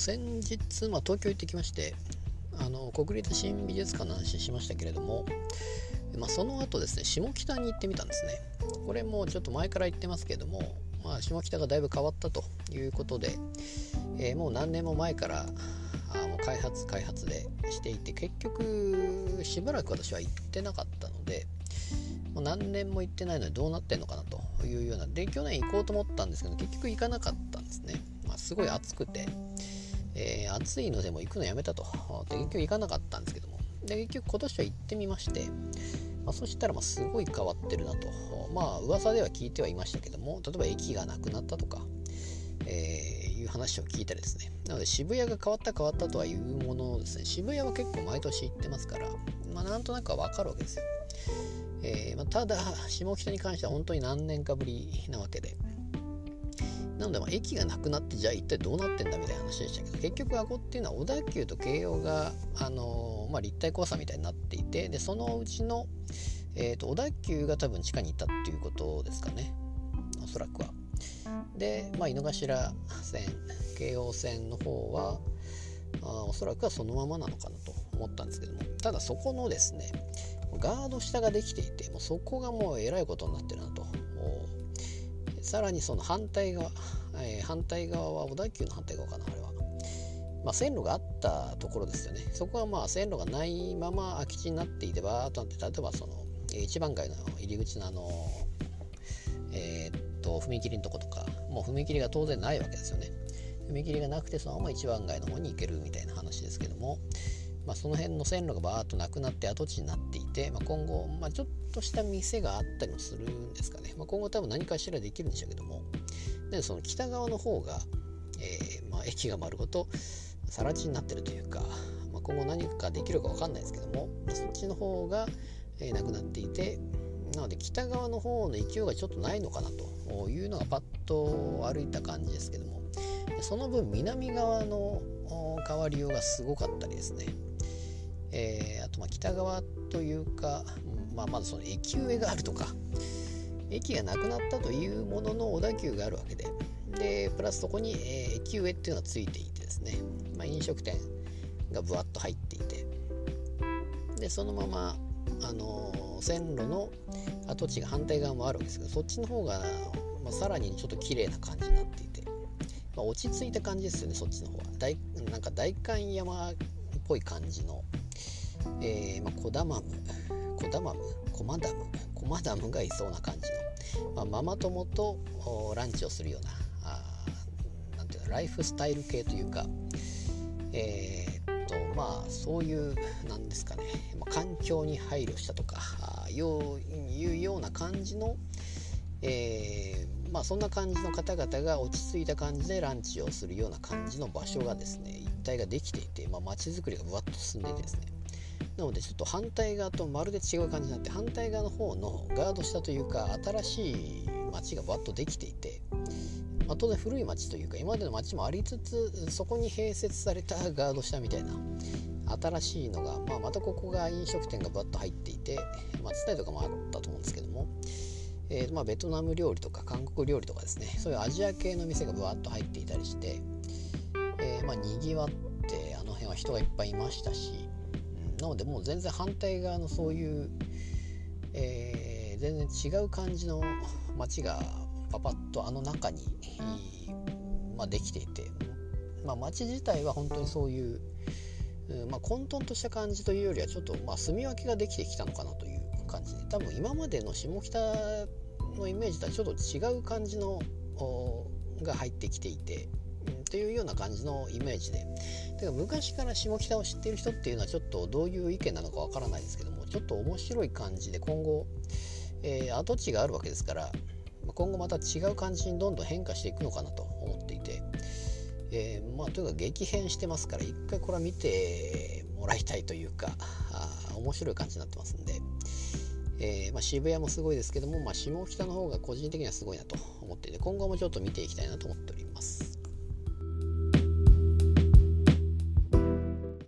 先日、まあ、東京行ってきましてあの国立新美術館の話しましたけれども、まあ、その後ですね下北に行ってみたんですね。これもちょっと前から言ってますけども、まあ、下北がだいぶ変わったということで、えー、もう何年も前からあもう開発開発でしていて結局しばらく私は行ってなかったのでもう何年も行ってないのでどうなってんのかなというような。で去年行こうと思ったんですけど結局行かなかったんですね、まあ、すごい暑くて、えー、暑いのでも行くのやめたと。で結局行かなかったんですけども。で結局今年は行ってみまして、まあ、そしたらまあすごい変わってるなと。まあ噂では聞いてはいましたけども。例えば駅がなくなったとか、えー、いう話を聞いたりですね。なので渋谷が変わった変わったとはいうものですね。渋谷は結構毎年行ってますから、まあ、なんとなくは分かるわけですよ。えー、まあ、ただ下北に関しては本当に何年かぶりなわけで。なのでまあ駅がなくなってじゃあ一体どうなってんだみたいな話でしたけど結局あこっていうのは小田急と京葉が、あのー、まあ、立体交差みたいになっていてでそのうちの、えーと、小田急が多分地下に行ったっていうことですかね。おそらくは。で、まあ、井の頭線京王線の方はあおそらくはそのままなのかなと思ったんですけども。ただそこのですねガード下ができていてもうそこがもうえらいことになってるなと。さらにその反対側、えー、反対側は小田急の反対側かなあれは、まあ、線路があったところですよね。そこはまあ線路がないまま空き地になっていてバーッとなって例えばその一番街の入り口のあのえー、っと踏切のとことかもう踏切が当然ないわけですよね。踏切がなくてそのまま一番街の方に行けるみたいな話ですけどもまあ、その辺の線路がバーッとなくなって跡地になっていて、まあ、今後、まあ、ちょっとした店があったりもするんですかね、まあ、今後多分何かしらできるんでしょうけども。でその北側の方が、えー、まあ、駅が丸ごと更地になってるというか、まあ、今後何かできるか分かんないですけどもそっちの方が、えー、なくなっていてなので北側の方の勢いがちょっとないのかなというのがパッと歩いた感じですけども。その分南側の変わりようがすごかったりですね。えー、あとま北側というか、まあ、まずその駅上があるとか駅がなくなったというものの小田急があるわけででプラスそこに、えー、駅上っていうのがついていてですね、まあ、飲食店がぶわっと入っていてでそのまま、あのー、線路の跡地が反対側もあるわけですけどそっちの方が、まあ、さらにちょっと綺麗な感じになっていて、まあ、落ち着いた感じですよねそっちの方は。大なんか代官山ぽい感じのえーまあ、コダマムコダマムコマダムコマダムがいそうな感じの、まあ、ママ友とランチをするようなあなんていうのライフスタイル系というかえー、っとまあそういうなんですかね、まあ、環境に配慮したとかあよういうような感じの、えー、まあそんな感じの方々が落ち着いた感じでランチをするような感じの場所がですね一帯ができていて、まあ、街づくりがぶわっと進んでいてですね。なのでちょっと反対側とまるで違う感じになって反対側の方のガード下というか新しい町がバッとできていて、まあ、当然古い町というか今までの町もありつつそこに併設された ガード下みたいな新しいのが、まあ、またここが飲食店がバッと入っていて松伝とかもあったと思うんですけども、えー、まあ、ベトナム料理とか韓国料理とかですねそういうアジア系の店がバッと入っていたりして、まあ、にぎわってあの辺は人がいっぱいいましたしなのでもう全然反対側のそういう、えー、全然違う感じの街がパパッとあの中に、まあ、できていて、まあ、街自体は本当にそういう、まあ、混沌とした感じというよりはちょっとまあ住み分けができてきたのかなという感じで多分今までの下北のイメージとはちょっと違う感じのが入ってきていてっていうような感じのイメージでてか昔から下北を知っている人っていうのはちょっとどういう意見なのかわからないですけどもちょっと面白い感じで今後、えー、跡地があるわけですから今後また違う感じにどんどん変化していくのかなと思っていて、えー、まあとにかく激変してますから一回これは見てもらいたいというかあ面白い感じになってますんで、えー、まあ、渋谷もすごいですけども、まあ、下北の方が個人的にはすごいなと思っていて今後もちょっと見ていきたいなと思っております。